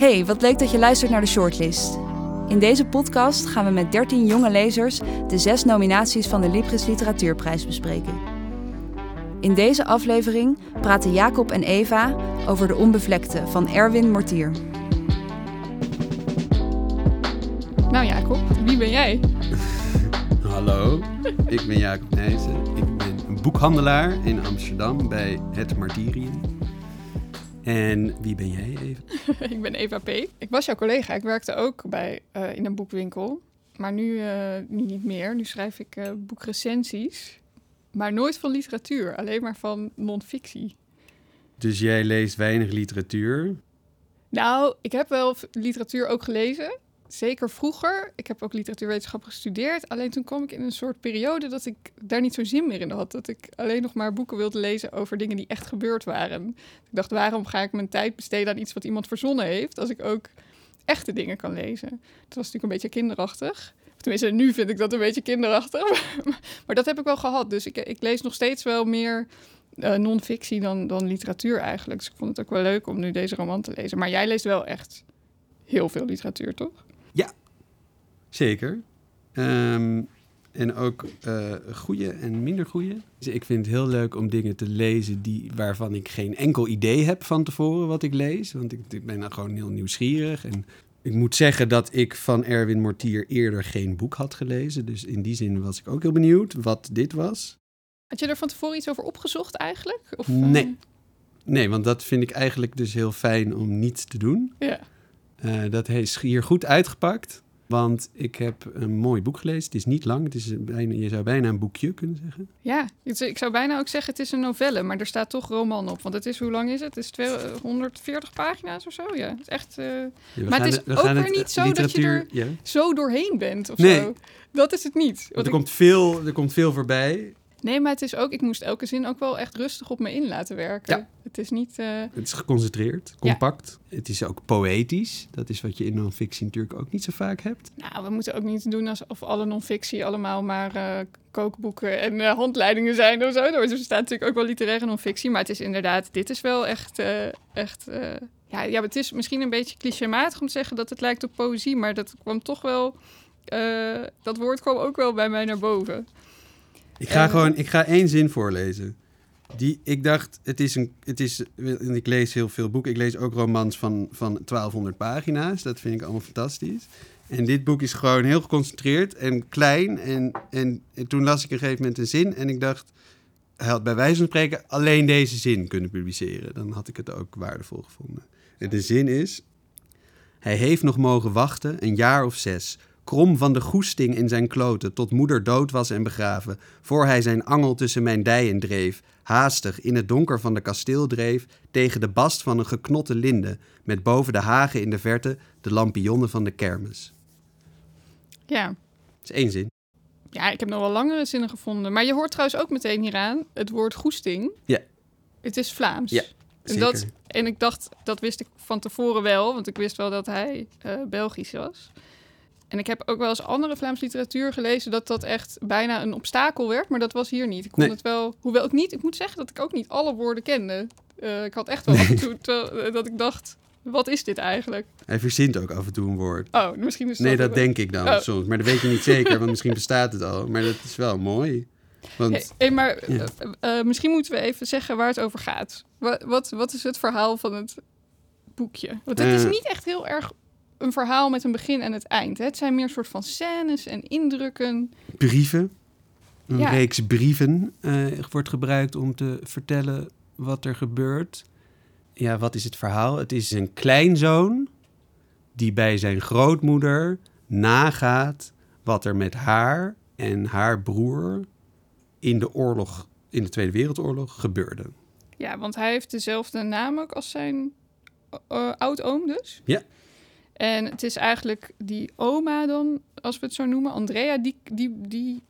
Hey, wat leuk dat je luistert naar de Shortlist. In deze podcast gaan we met 13 jonge lezers de zes nominaties van de Libris Literatuurprijs bespreken. In deze aflevering praten Jacob en Eva over De Onbevlekte van Erwin Mortier. Nou Jacob, wie ben jij? Hallo, ik ben Jacob Nijssen. Ik ben een boekhandelaar in Amsterdam bij Het Martyrium. En wie ben jij even? ik ben Eva P. Ik was jouw collega. Ik werkte ook bij, eh, in een boekwinkel. Maar nu, eh, nu niet meer. Nu schrijf ik uh, boekrecensies. Maar nooit van literatuur. Alleen maar van non-fictie. Dus jij leest weinig literatuur? Nou, ik heb wel literatuur ook gelezen zeker vroeger, ik heb ook literatuurwetenschap gestudeerd. Alleen toen kwam ik in een soort periode dat ik daar niet zo zin meer in had. Dat ik alleen nog maar boeken wilde lezen over dingen die echt gebeurd waren. Ik dacht, waarom ga ik mijn tijd besteden aan iets wat iemand verzonnen heeft, als ik ook echte dingen kan lezen? Dat was natuurlijk een beetje kinderachtig. Tenminste, nu vind ik dat een beetje kinderachtig. maar dat heb ik wel gehad. Dus ik, ik lees nog steeds wel meer uh, non-fictie dan, dan literatuur eigenlijk. Dus ik vond het ook wel leuk om nu deze roman te lezen. Maar jij leest wel echt heel veel literatuur, toch? Ja, zeker. Um, en ook uh, goede en minder goede. Dus ik vind het heel leuk om dingen te lezen die, waarvan ik geen enkel idee heb van tevoren wat ik lees. Want ik, ik ben dan gewoon heel nieuwsgierig. En ik moet zeggen dat ik van Erwin Mortier eerder geen boek had gelezen. Dus in die zin was ik ook heel benieuwd wat dit was. Had je er van tevoren iets over opgezocht eigenlijk? Of, nee. Uh... Nee, want dat vind ik eigenlijk dus heel fijn om niet te doen. Ja. Uh, dat is hier goed uitgepakt. Want ik heb een mooi boek gelezen. Het is niet lang. Het is bijna, je zou bijna een boekje kunnen zeggen. Ja, ik zou bijna ook zeggen het is een novelle. Maar er staat toch roman op. Want het is, hoe lang is het? Het is 240 pagina's of zo. Ja, het is echt... Uh... Ja, maar het is ook weer niet zo dat je er ja. zo doorheen bent of nee. zo. Dat is het niet. Want er, komt veel, er komt veel voorbij. Nee, maar het is ook, ik moest elke zin ook wel echt rustig op me in laten werken. Ja. Het is niet. Uh... Het is geconcentreerd, compact. Het is ook poëtisch. Dat is wat je in non-fictie natuurlijk ook niet zo vaak hebt. Nou, we moeten ook niet doen alsof alle non-fictie allemaal maar uh, kookboeken en uh, handleidingen zijn of zo. Er staat natuurlijk ook wel literaire non-fictie, maar het is inderdaad, dit is wel echt, echt. ja, ja, het is misschien een beetje clichématig om te zeggen dat het lijkt op poëzie, maar dat kwam toch wel. dat woord kwam ook wel bij mij naar boven. Ik ga gewoon, ik ga één zin voorlezen. Die, ik dacht, het is een, het is, ik lees heel veel boeken. Ik lees ook romans van, van 1200 pagina's. Dat vind ik allemaal fantastisch. En dit boek is gewoon heel geconcentreerd en klein. En, en, en toen las ik een gegeven moment een zin en ik dacht, hij had bij wijze van spreken alleen deze zin kunnen publiceren. Dan had ik het ook waardevol gevonden. En de zin is, hij heeft nog mogen wachten een jaar of zes krom van de goesting in zijn kloten, tot moeder dood was en begraven, voor hij zijn angel tussen mijn dijen dreef, haastig in het donker van de kasteel dreef, tegen de bast van een geknotte linde, met boven de hagen in de verte de lampionnen van de kermis. Ja. Dat is één zin. Ja, ik heb nog wel langere zinnen gevonden. Maar je hoort trouwens ook meteen hieraan het woord goesting. Ja. Het is Vlaams. Ja, en, dat, en ik dacht, dat wist ik van tevoren wel, want ik wist wel dat hij uh, Belgisch was. En ik heb ook wel eens andere Vlaams literatuur gelezen dat dat echt bijna een obstakel werd, maar dat was hier niet. Ik kon het wel, hoewel ik niet, ik moet zeggen dat ik ook niet alle woorden kende. Uh, ik had echt wel af en toe uh, dat ik dacht, wat is dit eigenlijk? Hij verzint ook af en toe een woord. Oh, misschien is dat Nee, dat denk ik dan oh. soms, maar dat weet je niet zeker, want misschien bestaat het al. Maar dat is wel mooi. Want, hey, maar uh, misschien moeten we even zeggen waar het over gaat. Wat, wat, wat is het verhaal van het boekje? Want het is niet echt heel erg een verhaal met een begin en het eind. Het zijn meer soort van scènes en indrukken. Brieven. Een reeks brieven uh, wordt gebruikt om te vertellen wat er gebeurt. Ja, wat is het verhaal? Het is een kleinzoon die bij zijn grootmoeder nagaat wat er met haar en haar broer in de oorlog, in de Tweede Wereldoorlog, gebeurde. Ja, want hij heeft dezelfde naam ook als zijn uh, oud-oom dus. Ja. En het is eigenlijk die oma dan, als we het zo noemen, Andrea, die, die, die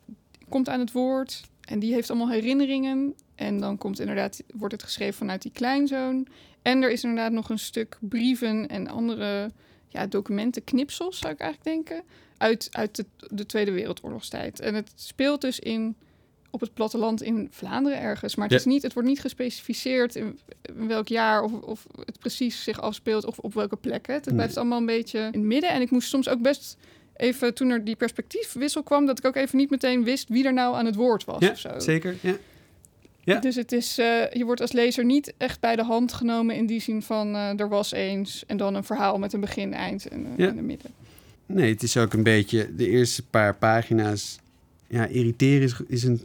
komt aan het woord. En die heeft allemaal herinneringen. En dan komt inderdaad, wordt het geschreven vanuit die kleinzoon. En er is inderdaad nog een stuk brieven en andere ja, documenten, knipsels zou ik eigenlijk denken, uit, uit de, de Tweede Wereldoorlogstijd. En het speelt dus in op het platteland in Vlaanderen ergens. Maar het, is niet, het wordt niet gespecificeerd in, welk jaar of, of het precies zich afspeelt of op welke plekken. Het blijft allemaal een beetje in het midden. En ik moest soms ook best even, toen er die perspectiefwissel kwam, dat ik ook even niet meteen wist wie er nou aan het woord was. Ja, of zo. zeker. Ja. Ja. Dus het is, eh, je wordt als lezer niet echt bij de hand genomen in die zin van uh, er was eens en dan een verhaal met een begin, eind en, uh, Ja. in het midden. Nee, het is ook een beetje de eerste paar pagina's. Ja, irriteren is, is een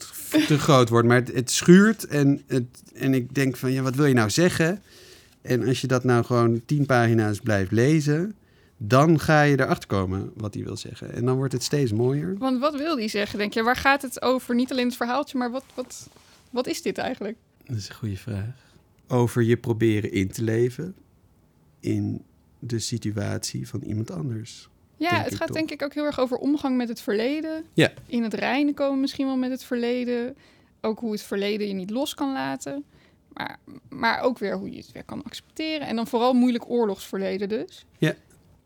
te groot woord, maar het, het schuurt. En, het, en ik denk van, ja, wat wil je nou zeggen? En als je dat nou gewoon tien pagina's blijft lezen, dan ga je erachter komen wat hij wil zeggen. En dan wordt het steeds mooier. Want wat wil die zeggen, denk je? Waar gaat het over? Niet alleen het verhaaltje, maar wat, wat, wat is dit eigenlijk? Dat is een goede vraag. Over je proberen in te leven in de situatie van iemand anders. Ja, Denk het gaat toch. denk ik ook heel erg over omgang met het verleden. Ja. In het reinen komen misschien wel met het verleden. Ook hoe het verleden je niet los kan laten. Maar, maar ook weer hoe je het weer kan accepteren. En dan vooral moeilijk oorlogsverleden dus. Ja.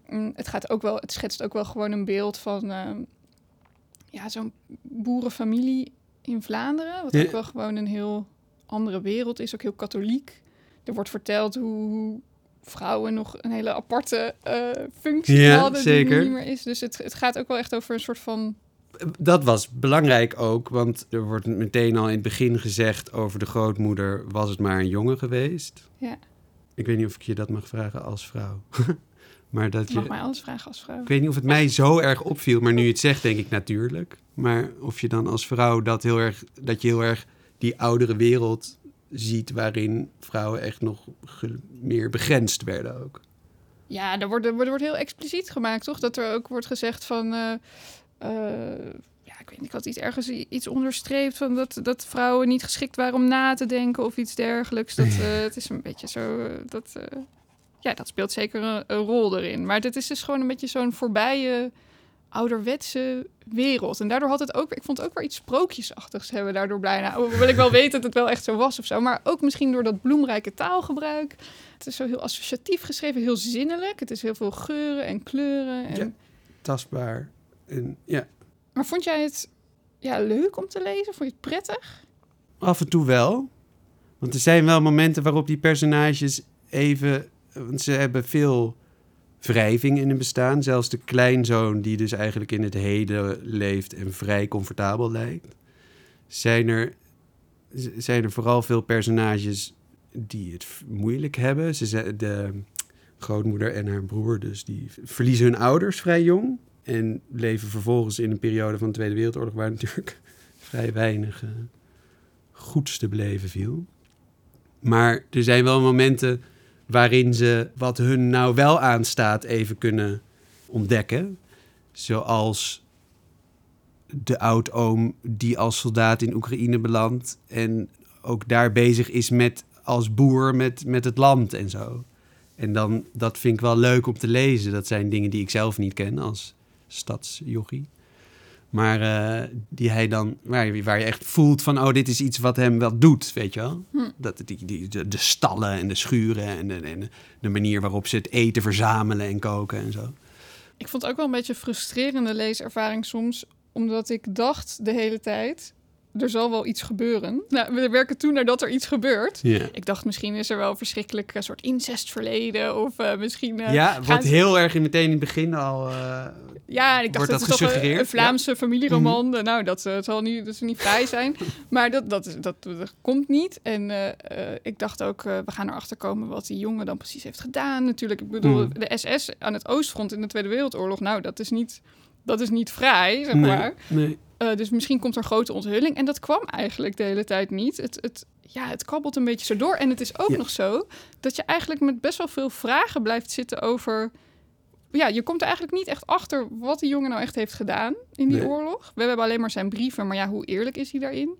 Mm, Het, gaat ook wel, het schetst ook wel gewoon een beeld van ehm, ja, zo'n boerenfamilie in Vlaanderen. Wat Ja. ook wel gewoon een heel andere wereld is. Ook heel katholiek. Er wordt verteld hoe, hoe vrouwen nog een hele aparte eh, functie Ja, hadden die zeker. nu niet meer is. Dus het, het gaat ook wel echt over een soort van... Dat was belangrijk ook, want er wordt meteen al in het begin gezegd over de grootmoeder, was het maar een jongen geweest. Ja. Ik weet niet of ik je dat mag vragen als vrouw. maar dat Je je, mag mij alles vragen als vrouw. ik weet niet of het mij zo erg opviel, maar nu je het zegt, denk ik natuurlijk. Maar of je dan als vrouw dat heel erg, dat je heel erg die oudere wereld ziet waarin vrouwen echt nog meer begrensd werden ook. Ja, er wordt, er wordt, heel expliciet gemaakt, toch? Dat er ook wordt gezegd van... eh, eh, ja, ik weet niet, ik had iets ergens iets onderstreept... Van dat, dat vrouwen niet geschikt waren om na te denken of iets dergelijks. Dat, eh, het is een beetje zo... dat, ja, dat speelt zeker een, een rol erin. Maar dit is dus gewoon een beetje zo'n voorbije ouderwetse wereld. En daardoor had het ook... Ik vond het ook weer iets sprookjesachtigs hebben daardoor bijna. Hoewel ik wel weet dat het wel echt zo was of zo. Maar ook misschien door dat bloemrijke taalgebruik. Het is zo heel associatief geschreven, heel zinnelijk. Het is heel veel geuren en kleuren. En... Ja. Tastbaar. En ja, Maar vond jij het ja, leuk om te lezen? Vond je het prettig? Af en toe wel. Want er zijn wel momenten waarop die personages even... Want ze hebben veel wrijving in hun bestaan. Zelfs de kleinzoon, die dus eigenlijk in het heden leeft en vrij comfortabel lijkt. Zijn er, zijn er vooral veel personages die het moeilijk hebben. Ze de grootmoeder en haar broer dus, die verliezen hun ouders vrij jong. En leven vervolgens in een periode van de Tweede Wereldoorlog... waar natuurlijk vrij weinig... eh, goeds te beleven viel. Maar er zijn wel momenten waarin ze wat hun nou wel aanstaat even kunnen ontdekken. Zoals de oudoom die als soldaat in Oekraïne belandt en ook daar bezig is met als boer met, met het land en zo. En dan, dat vind ik wel leuk om te lezen. Dat zijn dingen die ik zelf niet ken als stadsjochie. Maar eh, die hij dan, waar je, waar je echt voelt van, oh, dit is iets wat hem wel doet, weet je wel? Hm. Dat, die, die, de, de stallen en de schuren en de, en de manier waarop ze het eten verzamelen en koken en zo. Ik vond het ook wel een beetje een frustrerende leeservaring soms. Omdat ik dacht de hele tijd, er zal wel iets gebeuren. Nou, we werken toe naar dat er iets gebeurt. Ja, Ik dacht, misschien is er wel een verschrikkelijk eh, soort incestverleden. Of eh, misschien... eh, ja wordt ze- heel erg in meteen in het begin al... eh, Ja, ik dacht, dat, dat is toch een, gesuggereerd? Mhm. een Vlaamse familieroman. Eh, Nou, dat, het zal niet, dat niet vrij zijn. maar dat, dat, dat, dat komt niet. En ik dacht ook, we gaan erachter komen wat die jongen dan precies heeft gedaan. Natuurlijk, ik bedoel, Mhm. de SS aan het Oostfront in de Tweede Wereldoorlog. Nou, dat is niet, dat is niet vrij, zeg nee, maar. nee. Eh, dus misschien komt er grote onthulling. En dat kwam eigenlijk de hele tijd niet. Het, het, ja, het kabbelt een beetje zo door. En het is ook Ja. nog zo dat je eigenlijk met best wel veel vragen blijft zitten over... Ja, je komt er eigenlijk niet echt achter wat die jongen nou echt heeft gedaan in die Nee. oorlog. We hebben alleen maar zijn brieven, maar ja, hoe eerlijk is hij daarin?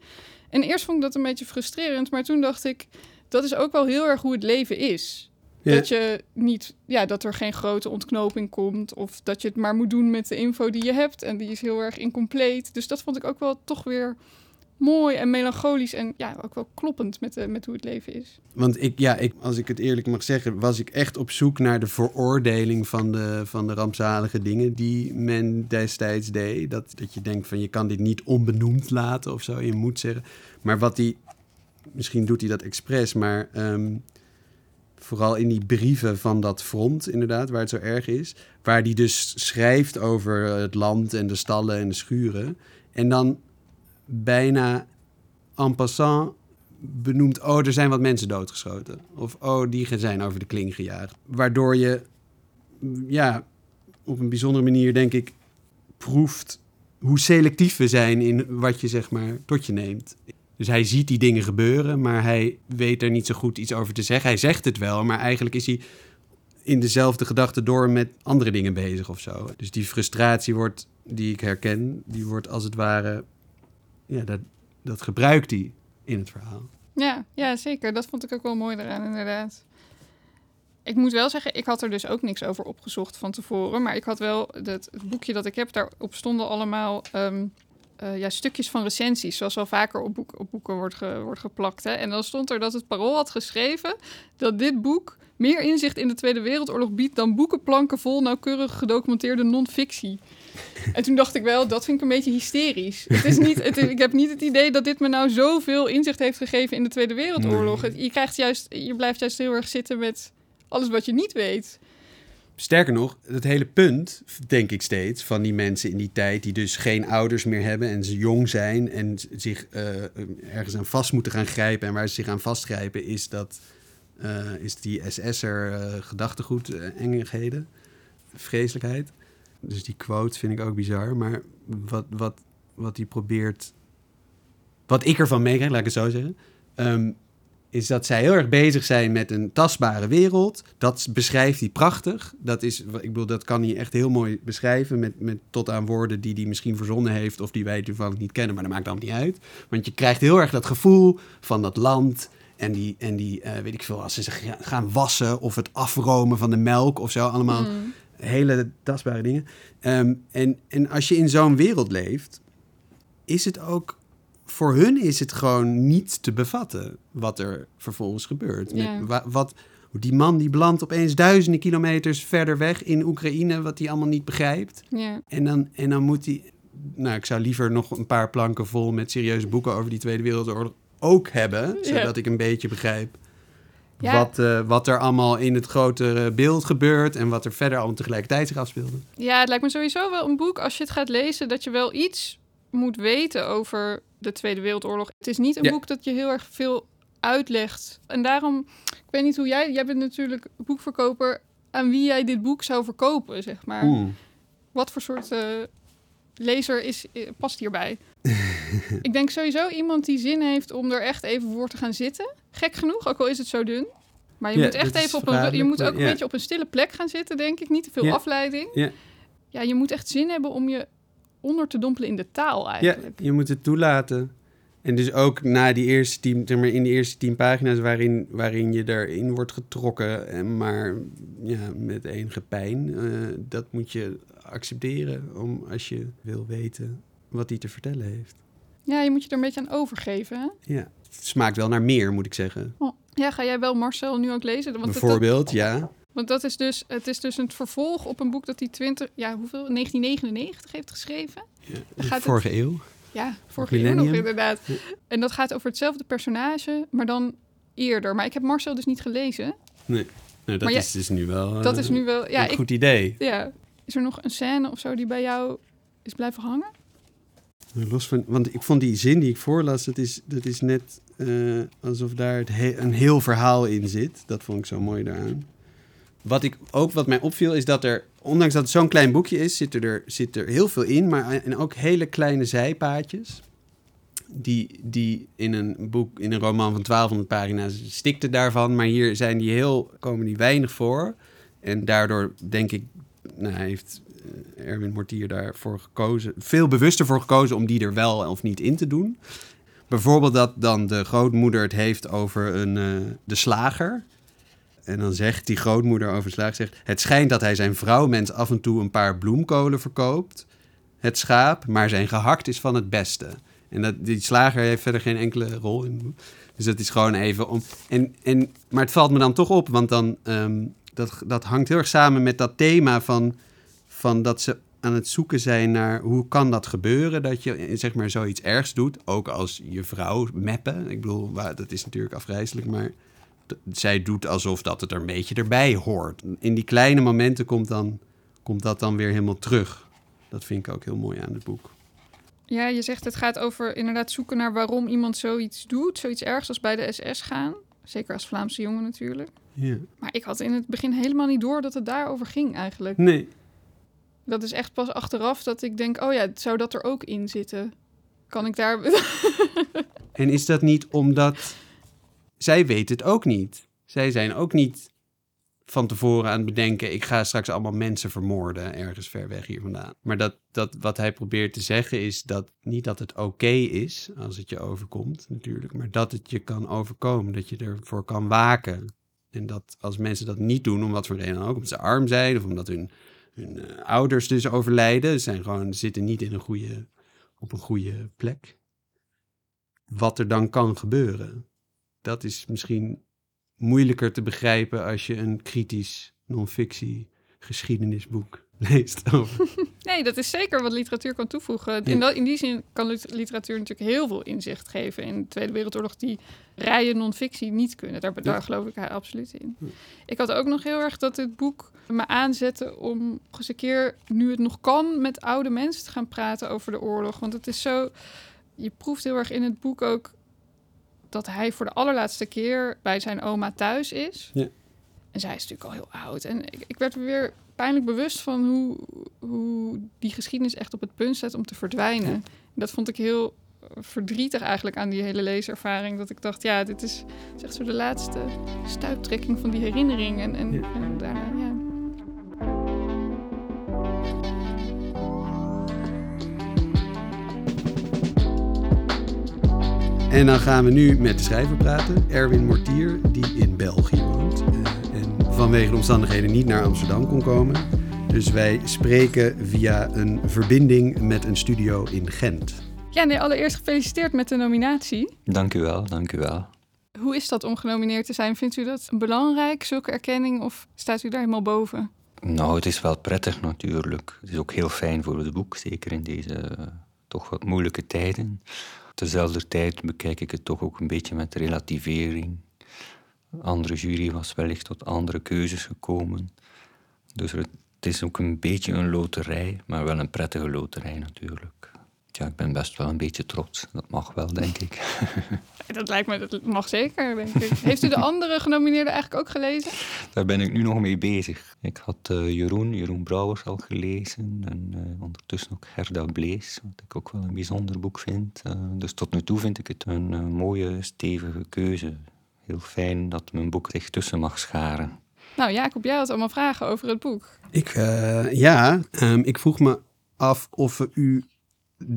En eerst vond ik dat een beetje frustrerend, maar toen dacht ik... dat is ook wel heel erg hoe het leven is. Ja. Dat je niet, ja, dat er geen grote ontknoping komt. Of dat je het maar moet doen met de info die je hebt. En die is heel erg incompleet. Dus dat vond ik ook wel toch weer mooi en melancholisch en ja, ook wel kloppend met, met hoe het leven is. Want ik, ja, ik, als ik het eerlijk mag zeggen, was ik echt op zoek naar de veroordeling van de, van de rampzalige dingen die men destijds deed. Dat, dat je denkt van je kan dit niet onbenoemd laten of zo. Je moet zeggen. Maar wat hij, misschien doet hij dat expres, maar um, vooral in die brieven van dat front, inderdaad, waar het zo erg is. Waar hij dus schrijft over het land en de stallen en de schuren. En dan bijna en passant benoemt... oh, er zijn wat mensen doodgeschoten. Of oh, die zijn over de kling gejaagd. Waardoor je, ja, op een bijzondere manier, denk ik, proeft hoe selectief we zijn in wat je, zeg maar, tot je neemt. Dus hij ziet die dingen gebeuren, maar hij weet er niet zo goed iets over te zeggen. Hij zegt het wel, maar eigenlijk is hij in dezelfde gedachte door met andere dingen bezig of zo. Dus die frustratie wordt, die ik herken, die wordt als het ware ja, dat, dat gebruikt hij in het verhaal. Ja, ja, zeker. Dat vond ik ook wel mooi eraan, inderdaad. Ik moet wel zeggen, ik had er dus ook niks over opgezocht van tevoren. Maar ik had wel het, het boekje dat ik heb, daarop stonden allemaal ehm, eh, ja, stukjes van recensies. Zoals wel vaker op, boek, op boeken wordt, ge, wordt geplakt. Hè. En dan stond er dat het parool had geschreven dat dit boek meer inzicht in de Tweede Wereldoorlog biedt dan boekenplanken vol nauwkeurig gedocumenteerde non-fictie. En toen dacht ik wel, dat vind ik een beetje hysterisch. Het is niet, het ik heb niet het idee dat dit me nou zoveel inzicht heeft gegeven in de Tweede Wereldoorlog. je, krijgt juist, je blijft juist heel erg zitten met alles wat je niet weet. Sterker nog, het hele punt, denk ik steeds, van die mensen in die tijd die dus geen ouders meer hebben en ze jong zijn en zich uh, ergens aan vast moeten gaan grijpen en waar ze zich aan vastgrijpen, is dat uh, is die SS'er uh, gedachtegoed, engigheden, vreselijkheid. Dus die quote vind ik ook bizar. Maar wat, wat, wat hij probeert. Wat ik ervan meekrijg, laat ik het zo zeggen. Um, is dat zij heel erg bezig zijn met een tastbare wereld. Dat beschrijft hij prachtig. Dat, is, ik bedoel, dat kan hij echt heel mooi beschrijven. Met, met tot aan woorden die hij misschien verzonnen heeft. of die wij toevallig niet kennen. Maar dat maakt allemaal niet uit. Want je krijgt heel erg dat gevoel van dat land. En die, en die uh, weet ik veel, als ze zich gaan wassen. of het afromen van de melk of zo. Allemaal. Mm hele tastbare dingen. Ehm, en, en als je in zo'n wereld leeft, is het ook voor hun is het gewoon niet te bevatten wat er vervolgens gebeurt. Met, wat, die man die belandt opeens duizenden kilometers verder weg in Oekraïne, wat hij allemaal niet begrijpt. Ja. En, dan, en dan moet hij. Nou, ik zou liever nog een paar planken vol met serieuze boeken over die Tweede Wereldoorlog ook hebben, zodat ik een beetje begrijp wat, uh, wat er allemaal in het grotere beeld gebeurt en wat er verder allemaal tegelijkertijd zich afspeelde. Ja, het lijkt me sowieso wel een boek als je het gaat lezen dat je wel iets moet weten over de Tweede Wereldoorlog. Het is niet een boek dat je heel erg veel uitlegt. En daarom, ik weet niet hoe jij, jij bent natuurlijk boekverkoper, aan wie jij dit boek zou verkopen, zeg maar. Wat voor soort uh, lezer is, eh, past hierbij? ik denk sowieso iemand die zin heeft om er echt even voor te gaan zitten. Gek genoeg, ook al is het zo dun. Maar je moet echt even op een. Je moet ook een beetje op een stille plek gaan zitten, denk ik. Niet te veel afleiding. Ja. ja, je moet echt zin hebben om je onder te dompelen in de taal eigenlijk. Ja, je moet het toelaten. En dus ook na die eerste tien, zeg maar in die eerste tien pagina's waarin, waarin je erin wordt getrokken, en maar ja, met enige pijn, uh, dat moet je accepteren om als je wil weten wat hij te vertellen heeft. Ja, je moet je er een beetje aan overgeven. Hè? Ja, het smaakt wel naar meer, moet ik zeggen. Oh. Ja, ga jij wel Marcel nu ook lezen? Want Bijvoorbeeld, ja. Want dat is dus, het is dus een vervolg op een boek dat hij 20, ja, hoeveel, 1999 heeft geschreven. Ja, gaat vorige eeuw. Ja, vorige eeuw nog inderdaad. En dat gaat over hetzelfde personage, maar dan eerder. Maar ik heb Marcel dus niet gelezen. Nee, dat is dus nu wel, dat is nu wel ja, een goed idee. Ja. Is er nog een scène of zo die bij jou is blijven hangen? Los van, want ik vond die zin die ik voorlas, dat is, dat is net uh, alsof daar het een heel verhaal in zit. Dat vond ik zo mooi daaraan. Wat ik ook wat mij opviel is dat er, ondanks dat het zo'n klein boekje is, zit er, zit er heel veel in, maar en ook hele kleine zijpaadjes. Die, die in een boek, in een roman van 1200 pagina's stikte daarvan, maar hier zijn die heel, komen die weinig voor. En daardoor denk ik, nou, heeft eh, Erwin Mortier daarvoor gekozen, veel bewuster voor gekozen om die er wel of niet in te doen. Bijvoorbeeld dat dan de grootmoeder het heeft over een, uh, de slager. En dan zegt die grootmoeder over slager, zegt, het schijnt dat hij zijn vrouwmens af en toe een paar bloemkolen verkoopt, het schaap, maar zijn gehakt is van het beste. En dat, die slager heeft verder geen enkele rol in. Dus dat is gewoon even om. En, en, maar het valt me dan toch op, want dan, ehm, dat, dat hangt heel erg samen met dat thema van, van dat ze aan het zoeken zijn naar hoe kan dat gebeuren dat je zeg maar zoiets ergs doet, ook als je vrouw meppen. Ik bedoel, dat is natuurlijk afgrijzelijk, maar zij doet alsof dat het er een beetje erbij hoort. In die kleine momenten komt, dan, komt dat dan weer helemaal terug. Dat vind ik ook heel mooi aan het boek. Ja, je zegt het gaat over inderdaad zoeken naar waarom iemand zoiets doet. Zoiets ergs als bij de SS gaan. Zeker als Vlaamse jongen natuurlijk. Ja. Maar ik had in het begin helemaal niet door dat het daarover ging eigenlijk. Nee. Dat is echt pas achteraf dat ik denk, oh ja, zou dat er ook in zitten? Kan ik daar... en is dat niet omdat... Zij weet het ook niet. Zij zijn ook niet van tevoren aan het bedenken: ik ga straks allemaal mensen vermoorden ergens ver weg hier vandaan. Maar dat, dat wat hij probeert te zeggen is dat niet dat het oké is als het je overkomt, natuurlijk, maar dat het je kan overkomen, dat je ervoor kan waken. En dat als mensen dat niet doen, om wat voor reden dan ook, omdat ze arm zijn of omdat hun, hun uh, ouders dus overlijden, zijn gewoon, zitten niet in een goede, op een goede plek. Wat er dan kan gebeuren. Dat is misschien moeilijker te begrijpen als je een kritisch non-fictie geschiedenisboek leest. Over. Nee, dat is zeker wat literatuur kan toevoegen. In, dat, in die zin kan literatuur natuurlijk heel veel inzicht geven in de Tweede Wereldoorlog die rijen non-fictie niet kunnen. Daar, daar geloof ik absoluut in. Ik had ook nog heel erg dat dit boek me aanzette om eens een keer, nu het nog kan, met oude mensen te gaan praten over de oorlog. Want het is zo, je proeft heel erg in het boek ook dat hij voor de allerlaatste keer bij zijn oma thuis is. Ja. En zij is natuurlijk al heel oud. En ik, ik werd weer pijnlijk bewust van hoe, hoe die geschiedenis echt op het punt staat om te verdwijnen. En dat vond ik heel verdrietig eigenlijk aan die hele leeservaring. Dat ik dacht, ja, dit is, is echt zo de laatste stuiptrekking van die herinnering. En, en, en daarna, ja. En dan gaan we nu met de schrijver praten, Erwin Mortier, die in België woont. Eh, en vanwege de omstandigheden niet naar Amsterdam kon komen. Dus wij spreken via een verbinding met een studio in Gent. Ja, nee, allereerst gefeliciteerd met de nominatie. Dank u wel, dank u wel. Hoe is dat om genomineerd te zijn? Vindt u dat belangrijk, zulke erkenning, of staat u daar helemaal boven? Nou, het is wel prettig natuurlijk. Het is ook heel fijn voor het boek, zeker in deze uh, toch wat moeilijke tijden. Tezelfde tijd bekijk ik het toch ook een beetje met relativering. Een andere jury was wellicht tot andere keuzes gekomen. Dus het is ook een beetje een loterij, maar wel een prettige loterij natuurlijk. Ja, ik ben best wel een beetje trots. Dat mag wel, denk ik. Dat lijkt me, dat mag zeker, denk ik. Heeft u de andere genomineerden eigenlijk ook gelezen? Daar ben ik nu nog mee bezig. Ik had uh, Jeroen, Jeroen Brouwers al gelezen. En uh, ondertussen ook Gerda Blees, wat ik ook wel een bijzonder boek vind. Uh, dus tot nu toe vind ik het een mooie, stevige keuze. Heel fijn dat mijn boek zich tussen mag scharen. Nou, Jacob, jij had allemaal vragen over het boek. Ik, ja, um, ik vroeg me af of u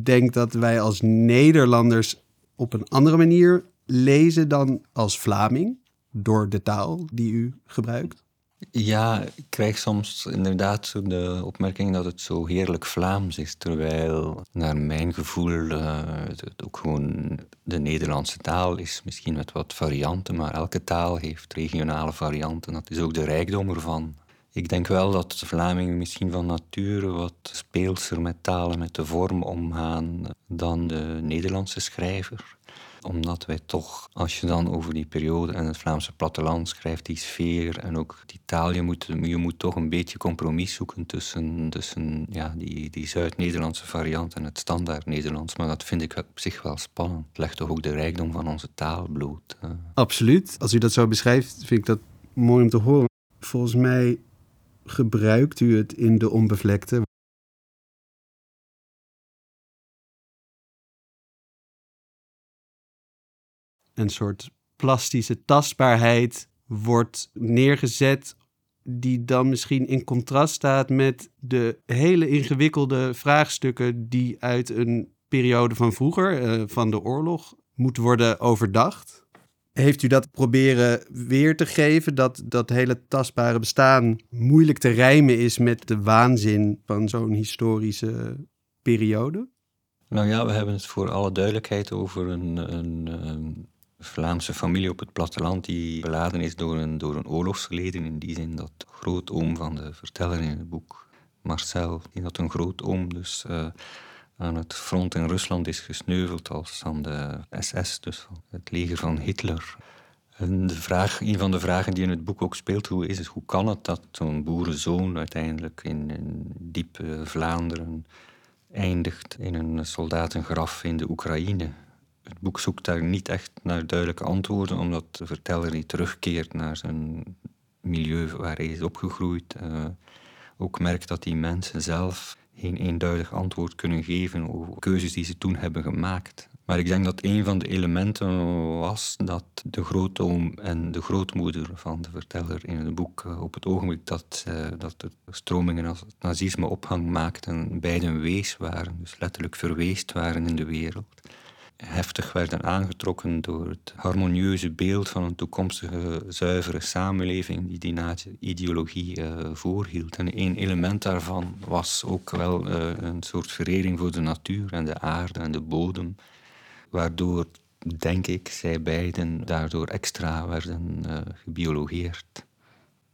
denkt dat wij als Nederlanders op een andere manier lezen dan als Vlaming, door de taal die u gebruikt? Ja, ik krijg soms inderdaad de opmerking dat het zo heerlijk Vlaams is, terwijl naar mijn gevoel uh, het ook gewoon de Nederlandse taal is, misschien met wat varianten, maar elke taal heeft regionale varianten. Dat is ook de rijkdom ervan. Ik denk wel dat de Vlamingen misschien van nature wat speelser met talen, met de vorm omgaan dan de Nederlandse schrijver omdat wij toch, als je dan over die periode en het Vlaamse platteland schrijft, die sfeer en ook die taal, je moet, je moet toch een beetje compromis zoeken tussen, tussen ja, die, die Zuid-Nederlandse variant en het standaard Nederlands. Maar dat vind ik op zich wel spannend. Het legt toch ook de rijkdom van onze taal bloot. Absoluut. Als u dat zo beschrijft, vind ik dat mooi om te horen. Volgens mij gebruikt u het in de onbevlekte. Een soort plastische tastbaarheid wordt neergezet, die dan misschien in contrast staat met de hele ingewikkelde vraagstukken die uit een periode van vroeger, uh, van de oorlog, moeten worden overdacht. Heeft u dat proberen weer te geven, dat dat hele tastbare bestaan moeilijk te rijmen is met de waanzin van zo'n historische periode? Nou ja, we hebben het voor alle duidelijkheid over een, een, Vlaamse familie op het platteland die beladen is door een, door een oorlogsgeleden. In die zin dat grootoom van de verteller in het boek, Marcel, die dat een grootoom dus uh, aan het front in Rusland is gesneuveld als aan de SS, dus het leger van Hitler. De vraag, een van de vragen die in het boek ook speelt, hoe is het, hoe kan het dat zo'n boerenzoon uiteindelijk in, in diep Vlaanderen eindigt in een soldatengraf in de Oekraïne? Het boek zoekt daar niet echt naar duidelijke antwoorden, omdat de verteller niet terugkeert naar zijn milieu waar hij is opgegroeid. Uh, ook merkt dat die mensen zelf geen eenduidig antwoord kunnen geven over keuzes die ze toen hebben gemaakt. Maar ik denk dat een van de elementen was dat de grootoom en de grootmoeder van de verteller in het boek eh, op het ogenblik dat, uh, dat de stromingen als het nazisme ophang maakten, beiden wees waren, dus letterlijk verweest waren in de wereld heftig werden aangetrokken door het harmonieuze beeld van een toekomstige zuivere samenleving die die nazi-ideologie uh, voorhield. En één element daarvan was ook wel uh, een soort verering voor de natuur en de aarde en de bodem, waardoor, denk ik, zij beiden daardoor extra werden uh, gebiologeerd.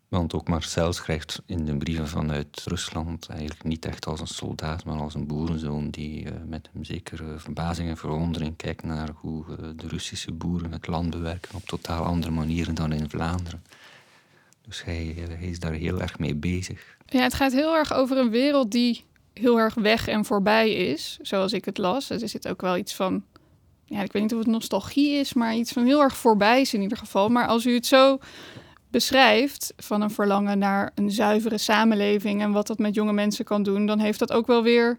Want ook Marcel schrijft in de brieven vanuit Rusland eigenlijk niet echt als een soldaat, maar als een boerenzoon die uh, met een zekere verbazing en verwondering kijkt naar hoe uh, de Russische boeren het land bewerken op totaal andere manieren dan in Vlaanderen. Dus hij, uh, hij, is daar heel erg mee bezig. Ja, het gaat heel erg over een wereld die heel erg weg en voorbij is, zoals ik het las. Er zit ook wel iets van, ja, ik weet niet of het nostalgie is, maar iets van heel erg voorbij is in ieder geval. Maar als u het zo beschrijft van een verlangen naar een zuivere samenleving en wat dat met jonge mensen kan doen, dan heeft dat ook wel weer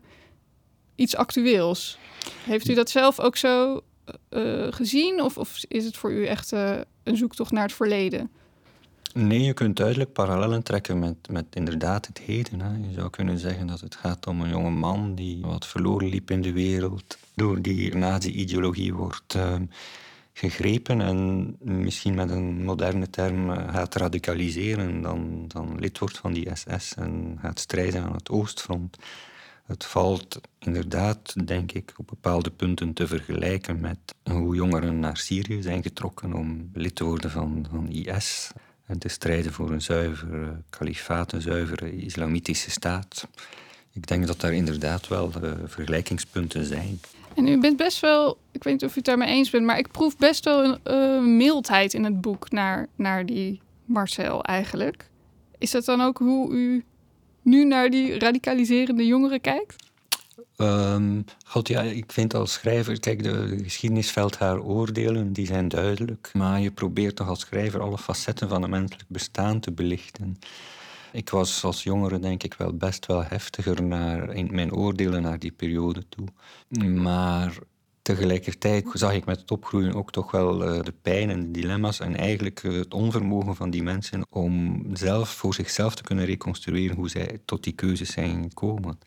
iets actueels. Heeft u dat zelf ook zo uh, gezien of, of, is het voor u echt uh, een zoektocht naar het verleden? Nee, je kunt duidelijk parallellen trekken met, met inderdaad het heden. Hè. Je zou kunnen zeggen dat het gaat om een jonge man die wat verloren liep in de wereld door die nazi-ideologie wordt uh, gegrepen en misschien met een moderne term eh, gaat radicaliseren, dan, dan lid wordt van die SS en gaat strijden aan het Oostfront. Het valt inderdaad, denk ik, op bepaalde punten te vergelijken met hoe jongeren naar Syrië zijn getrokken om lid te worden van, van IS en te strijden voor een zuivere kalifaat, een zuivere islamitische staat. Ik denk dat daar inderdaad wel uh, vergelijkingspunten zijn. En u bent best wel, ik weet niet of u het daarmee eens bent, maar ik proef best wel een uh, mildheid in het boek naar, naar die Marcel eigenlijk. Is dat dan ook hoe u nu naar die radicaliserende jongeren kijkt? Um, God, ja, ik vind als schrijver, kijk, de, de geschiedenis haar oordelen, die zijn duidelijk. Maar je probeert toch als schrijver alle facetten van het menselijk bestaan te belichten. Ik was als jongere denk ik wel best wel heftiger naar, in mijn oordelen naar die periode toe. Maar tegelijkertijd zag ik met het opgroeien ook toch wel uh, de pijn en de dilemma's en eigenlijk uh, het onvermogen van die mensen om zelf voor zichzelf te kunnen reconstrueren hoe zij tot die keuzes zijn gekomen.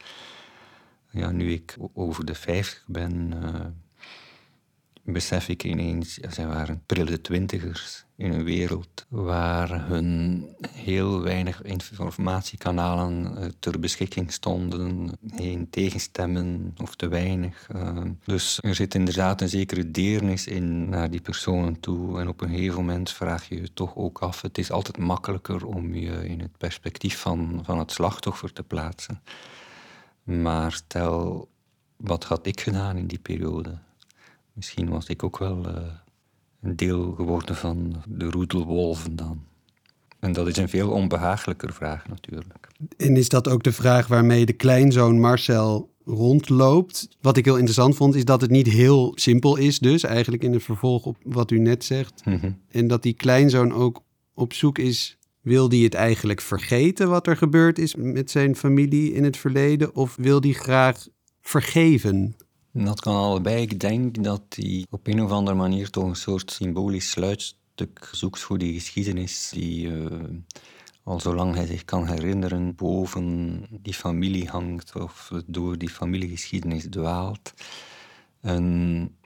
Ja, nu ik over de 50 ben, uh, besef ik ineens, ja, zij waren prille twintigers in een wereld waar hun heel weinig informatiekanalen eh, ter beschikking stonden, geen tegenstemmen of te weinig. Eh. dus er zit inderdaad een zekere deernis in naar die personen toe en op een gegeven moment vraag je je toch ook af, het is altijd makkelijker om je in het perspectief van, van het slachtoffer te plaatsen. Maar stel, wat had ik gedaan in die periode? Misschien was ik ook wel uh, een deel geworden van de roedelwolven dan. En dat is een veel onbehagelijker vraag natuurlijk. En is dat ook de vraag waarmee de kleinzoon Marcel rondloopt? Wat ik heel interessant vond, is dat het niet heel simpel is, dus eigenlijk in het vervolg op wat u net zegt. Mhm. En dat die kleinzoon ook op zoek is. Wil die het eigenlijk vergeten wat er gebeurd is met zijn familie in het verleden? Of wil die graag vergeven? Dat kan allebei. Ik denk dat hij op een of andere manier toch een soort symbolisch sluitstuk zoekt voor die geschiedenis die uh, al zolang hij zich kan herinneren boven die familie hangt of door die familiegeschiedenis dwaalt. En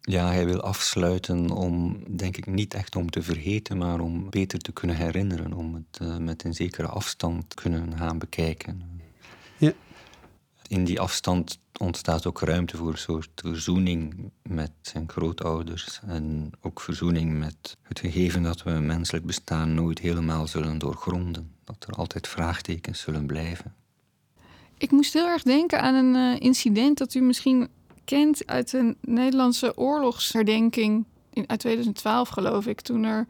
ja, hij wil afsluiten om, denk ik, niet echt om te vergeten, maar om beter te kunnen herinneren, om het uh, met een zekere afstand te kunnen gaan bekijken. Ja. In die afstand ontstaat ook ruimte voor een soort verzoening met zijn grootouders. En ook verzoening met het gegeven dat we een menselijk bestaan nooit helemaal zullen doorgronden. Dat er altijd vraagtekens zullen blijven. Ik moest heel erg denken aan een uh, incident dat u misschien kent uit de Nederlandse oorlogsherdenking in, uit 2012, geloof ik. Toen er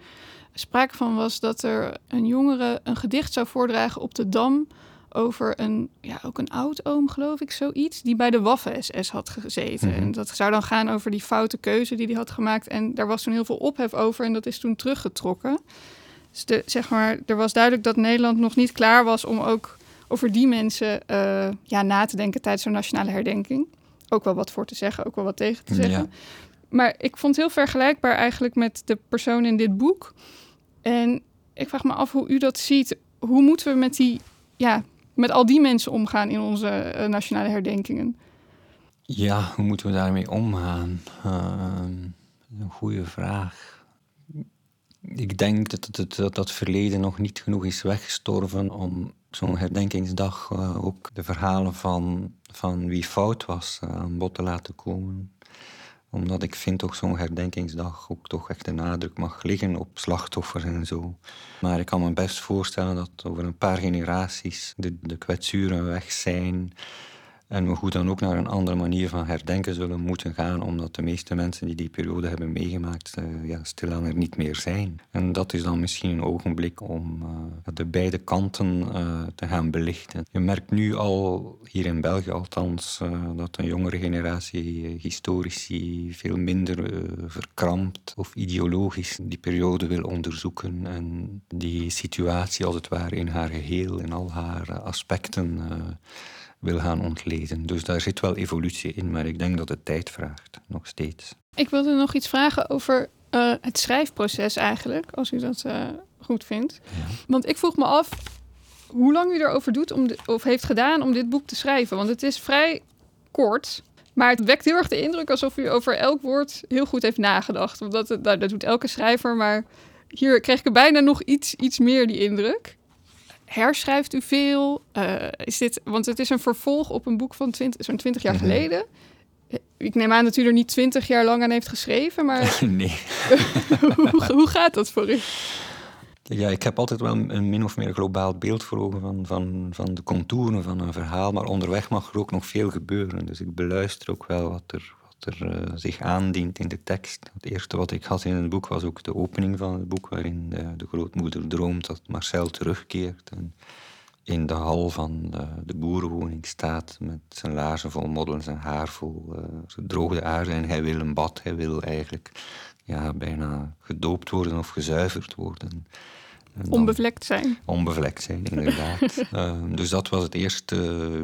sprake van was dat er een jongere een gedicht zou voordragen op de Dam over een, ja, ook een oud-oom, geloof ik, zoiets, die bij de Waffen-SS had gezeten. Mhm. En dat zou dan gaan over die foute keuze die hij had gemaakt. En daar was toen heel veel ophef over en dat is toen teruggetrokken. Dus de, zeg maar, er was duidelijk dat Nederland nog niet klaar was om ook over die mensen eh, ja, na te denken tijdens zo'n nationale herdenking. Ook wel wat voor te zeggen, ook wel wat tegen te zeggen. Ja. Maar ik vond het heel vergelijkbaar eigenlijk met de persoon in dit boek. En ik vraag me af hoe u dat ziet. Hoe moeten we met, die, ja, met al die mensen omgaan in onze eh, nationale herdenkingen? Ja, hoe moeten we daarmee omgaan? Ehm, een goede vraag. Ik denk dat, dat, dat dat verleden nog niet genoeg is weggestorven om zo'n herdenkingsdag eh, ook de verhalen van, van wie fout was eh, aan bod te laten komen. Omdat ik vind ook zo'n herdenkingsdag ook toch echt de nadruk mag liggen op slachtoffers en zo. Maar ik kan me best voorstellen dat over een paar generaties de, de kwetsuren weg zijn. En we goed dan ook naar een andere manier van herdenken zullen moeten gaan, omdat de meeste mensen die die periode hebben meegemaakt, uh, ja, stilaan er niet meer zijn. En dat is dan misschien een ogenblik om uh, de beide kanten uh, te gaan belichten. Je merkt nu al, hier in België althans, dat een jongere generatie historici veel minder verkrampt of ideologisch die periode wil onderzoeken en die situatie als het ware in haar geheel, in al haar aspecten wil gaan ontleden. Dus daar zit wel evolutie in, maar ik denk dat het tijd vraagt, nog steeds. Ik wilde nog iets vragen over uh, het schrijfproces eigenlijk, als u dat uh, goed vindt. Ja. Want ik vroeg me af hoe lang u erover doet om de, of heeft gedaan om dit boek te schrijven. Want het is vrij kort, maar het wekt heel erg de indruk alsof u over elk woord heel goed heeft nagedacht. Want dat, nou, dat doet elke schrijver, maar hier kreeg ik er bijna nog iets, iets meer die indruk herschrijft u veel? Uh, is dit, want het is een vervolg op een boek van zo'n 20 jaar Mhm. geleden. Ik neem aan dat u er niet 20 jaar lang aan heeft geschreven, maar nee. hoe, hoe gaat dat voor u? Ja, ik heb altijd wel een min of meer globaal beeld voor ogen van, van, van de contouren van een verhaal, maar onderweg mag er ook nog veel gebeuren. Dus ik beluister ook wel wat er, er uh, zich aandient in de tekst. Het eerste wat ik had in het boek was ook de opening van het boek, waarin de, de grootmoeder droomt dat Marcel terugkeert. En in de hal van de, de boerenwoning staat met zijn laarzen vol modder, zijn haar vol uh, aarde. En hij wil een bad, hij wil eigenlijk ja, bijna gedoopt worden of gezuiverd worden. Onbevlekt zijn. Onbevlekt zijn, inderdaad. Eh, dus dat was het eerste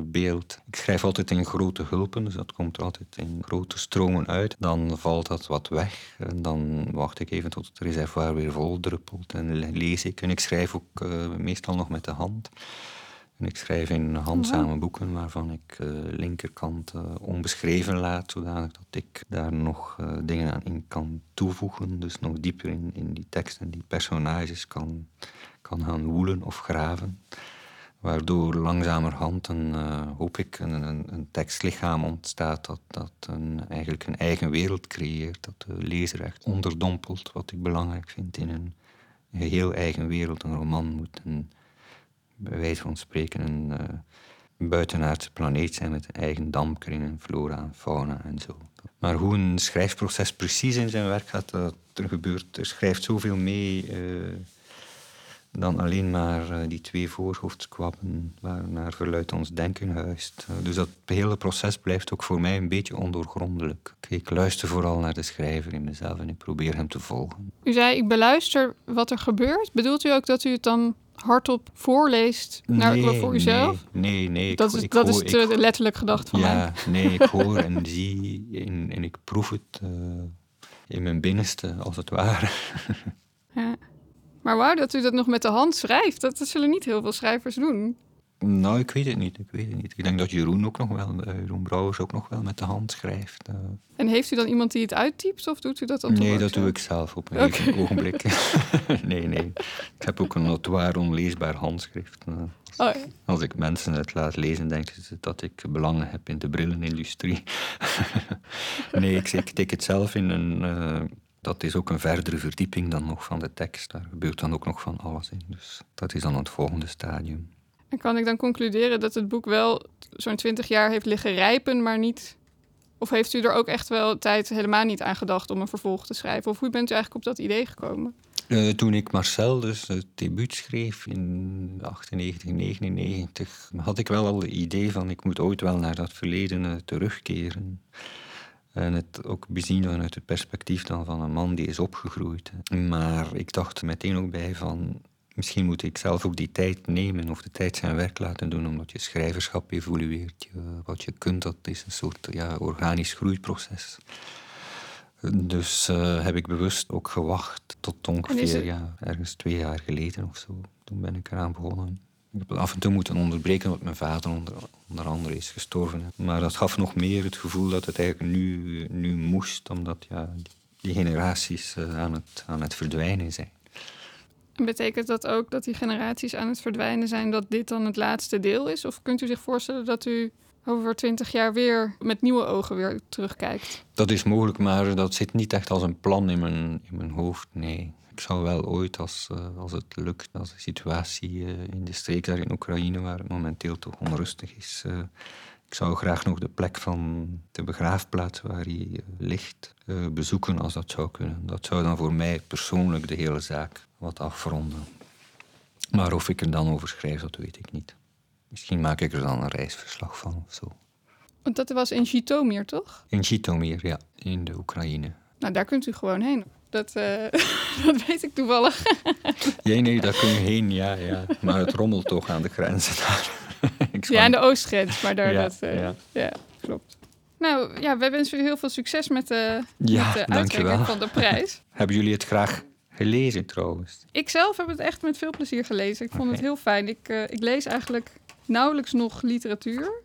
beeld. Ik schrijf altijd in grote hulpen, dus dat komt er altijd in grote stromen uit. Dan valt dat wat weg en dan wacht ik even tot het reservoir weer vol druppelt en le- lees ik. En ik schrijf ook eh, meestal nog met de hand. En ik schrijf in handzame boeken waarvan ik eh linkerkant eh, onbeschreven laat, zodanig dat ik daar nog eh, dingen aan in kan toevoegen. Dus nog dieper in, in die teksten, die personages kan, kan gaan woelen of graven. Waardoor langzamerhand een, hoop ik, een, een, een tekstlichaam ontstaat dat, dat een, eigenlijk een eigen wereld creëert. Dat de lezer echt onderdompelt, wat ik belangrijk vind in een geheel eigen wereld. Een roman moet een, bij wijze van spreken een eh, buitenaardse planeet zijn met eigen dampkring, flora en fauna en zo. Maar hoe een schrijfproces precies in zijn werk gaat, dat er gebeurt, er schrijft zoveel mee eh, dan alleen maar eh, die twee voorhoofdskwabben waarnaar verluidt ons denken huist. Dus dat hele proces blijft ook voor mij een beetje ondoorgrondelijk. Ik luister vooral naar de schrijver in mezelf en ik probeer hem te volgen. U zei, ik beluister wat er gebeurt. Bedoelt u ook dat u het dan hardop voorleest naar, voor uzelf? Nee, nee, nee. ik- dat is, ik dat hoor- is letterlijk gedacht van mij. Ja, nee, ik hoor en zie en, en ik proef het eh, in mijn binnenste, als het ware. Ja. Maar wauw, dat u dat nog met de hand schrijft, dat, dat zullen niet heel veel schrijvers doen. Nou, ik weet het niet. Ik weet het niet. Ik denk dat Jeroen ook nog wel, uh, Jeroen Brouwers ook nog wel met de hand schrijft. Uh. En heeft u dan iemand die het uittypt of doet u dat dan Nee, dat doe ik zelf op een okay. ogenblik. nee, nee. Ik heb ook een notoire onleesbaar handschrift. Uh. Oh, ja. Als ik mensen het laat lezen, denken ze dat ik belangen heb in de brillenindustrie. nee, ik, ik tik het zelf in een dat is ook een verdere verdieping dan nog van de tekst. Daar gebeurt dan ook nog van alles in. Dus dat is dan het volgende stadium. En kan ik dan concluderen dat het boek wel zo'n twintig jaar heeft liggen rijpen, maar niet. Of heeft u er ook echt wel tijd helemaal niet aan gedacht om een vervolg te schrijven? Of hoe bent u eigenlijk op dat idee gekomen? Uh, toen ik Marcel dus het debuut schreef in 98, 99, had ik wel al het idee van ik moet ooit wel naar dat verleden uh, terugkeren. En het ook bezien vanuit het perspectief dan van een man die is opgegroeid. Maar ik dacht meteen ook bij van... Misschien moet ik zelf ook die tijd nemen of de tijd zijn werk laten doen, omdat je schrijverschap evolueert. Je, wat je kunt, dat is een soort ja, organisch groeiproces. Dus uh, heb ik bewust ook gewacht tot ongeveer ja, ergens twee jaar geleden of zo. Toen ben ik eraan begonnen. Ik heb het af en toe moeten onderbreken omdat mijn vader onder, onder andere is gestorven. Maar dat gaf nog meer het gevoel dat het eigenlijk nu, nu moest, omdat ja, die generaties uh, aan, het, aan het verdwijnen zijn. En betekent dat ook dat die generaties aan het verdwijnen zijn, dat dit dan het laatste deel is? Of kunt u zich voorstellen dat u over twintig jaar weer met nieuwe ogen weer terugkijkt? Dat is mogelijk, maar dat zit niet echt als een plan in mijn, in mijn hoofd, nee ik zou wel ooit, als, uh, als het lukt, als de situatie uh, in de streek daar in Oekraïne, waar het momenteel toch onrustig is, uh, ik zou graag nog de plek van de begraafplaats waar hij ligt bezoeken als dat zou kunnen. Dat zou dan voor mij persoonlijk de hele zaak wat afronden. Maar of ik er dan over schrijf, dat weet ik niet. Misschien maak ik er dan een reisverslag van of zo. Want dat was in Jitomir, toch? In Jitomir, ja, in de Oekraïne. Nou, daar kunt u gewoon heen. Dat, uh, dat weet ik toevallig. ja, nee, daar kun je heen, ja, ja. Maar het rommelt toch aan de grenzen daar. ja, aan de oostgrens, maar daar ja, dat... Uh, ja. ja. klopt. Nou, ja, wij wensen u heel veel succes met de, ja, met de uitreiking van de prijs. Hebben jullie het graag gelezen trouwens? Ik zelf heb het echt met veel plezier gelezen. Ik vond het heel fijn. Ik, uh, ik lees eigenlijk nauwelijks nog literatuur.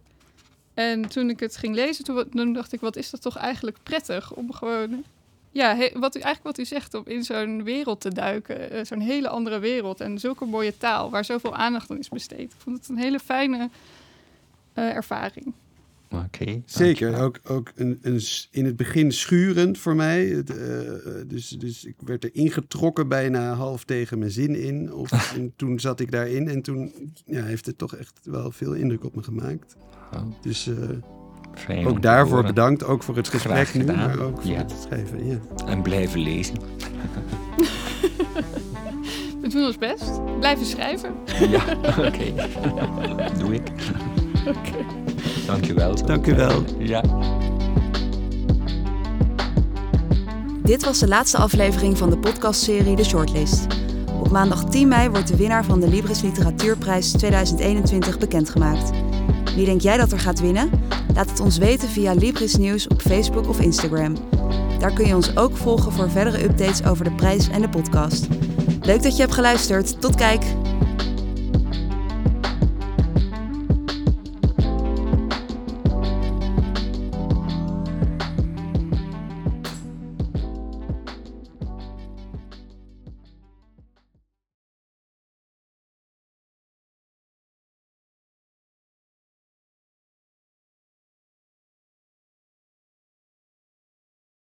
En toen ik het ging lezen, toen, toen dacht ik, wat is dat toch eigenlijk prettig om gewoon ja, wat u, eigenlijk wat u zegt, om in zo'n wereld te duiken. Uh, zo'n hele andere wereld. En zulke mooie taal, waar zoveel aandacht aan is besteed. Ik vond het een hele fijne uh, ervaring. Oké. Zeker, ook, ook een, een, in het begin schurend voor mij. Uh, dus, dus ik werd er ingetrokken bijna half tegen mijn zin in. Of, en toen zat ik daarin en toen ja, heeft het toch echt wel veel indruk op me gemaakt. Oh. Dus ook daarvoor bedankt, ook voor het gesprek nu, maar ook voor het schrijven. Ja. En blijven lezen. We doen ons best. Blijven schrijven. Ja, oké. Doe ik. Oké. Okay. Dank u wel. Dank u wel. Ja. Dit was de laatste aflevering van de podcastserie De Shortlist. Op maandag 10 mei wordt de winnaar van de Libris Literatuurprijs 2021 bekendgemaakt. Wie denk jij dat er gaat winnen? Laat het ons weten via Libris Nieuws op Facebook of Instagram. Daar kun je ons ook volgen voor verdere updates over de prijs en de podcast. Leuk dat je hebt geluisterd. Tot kijk!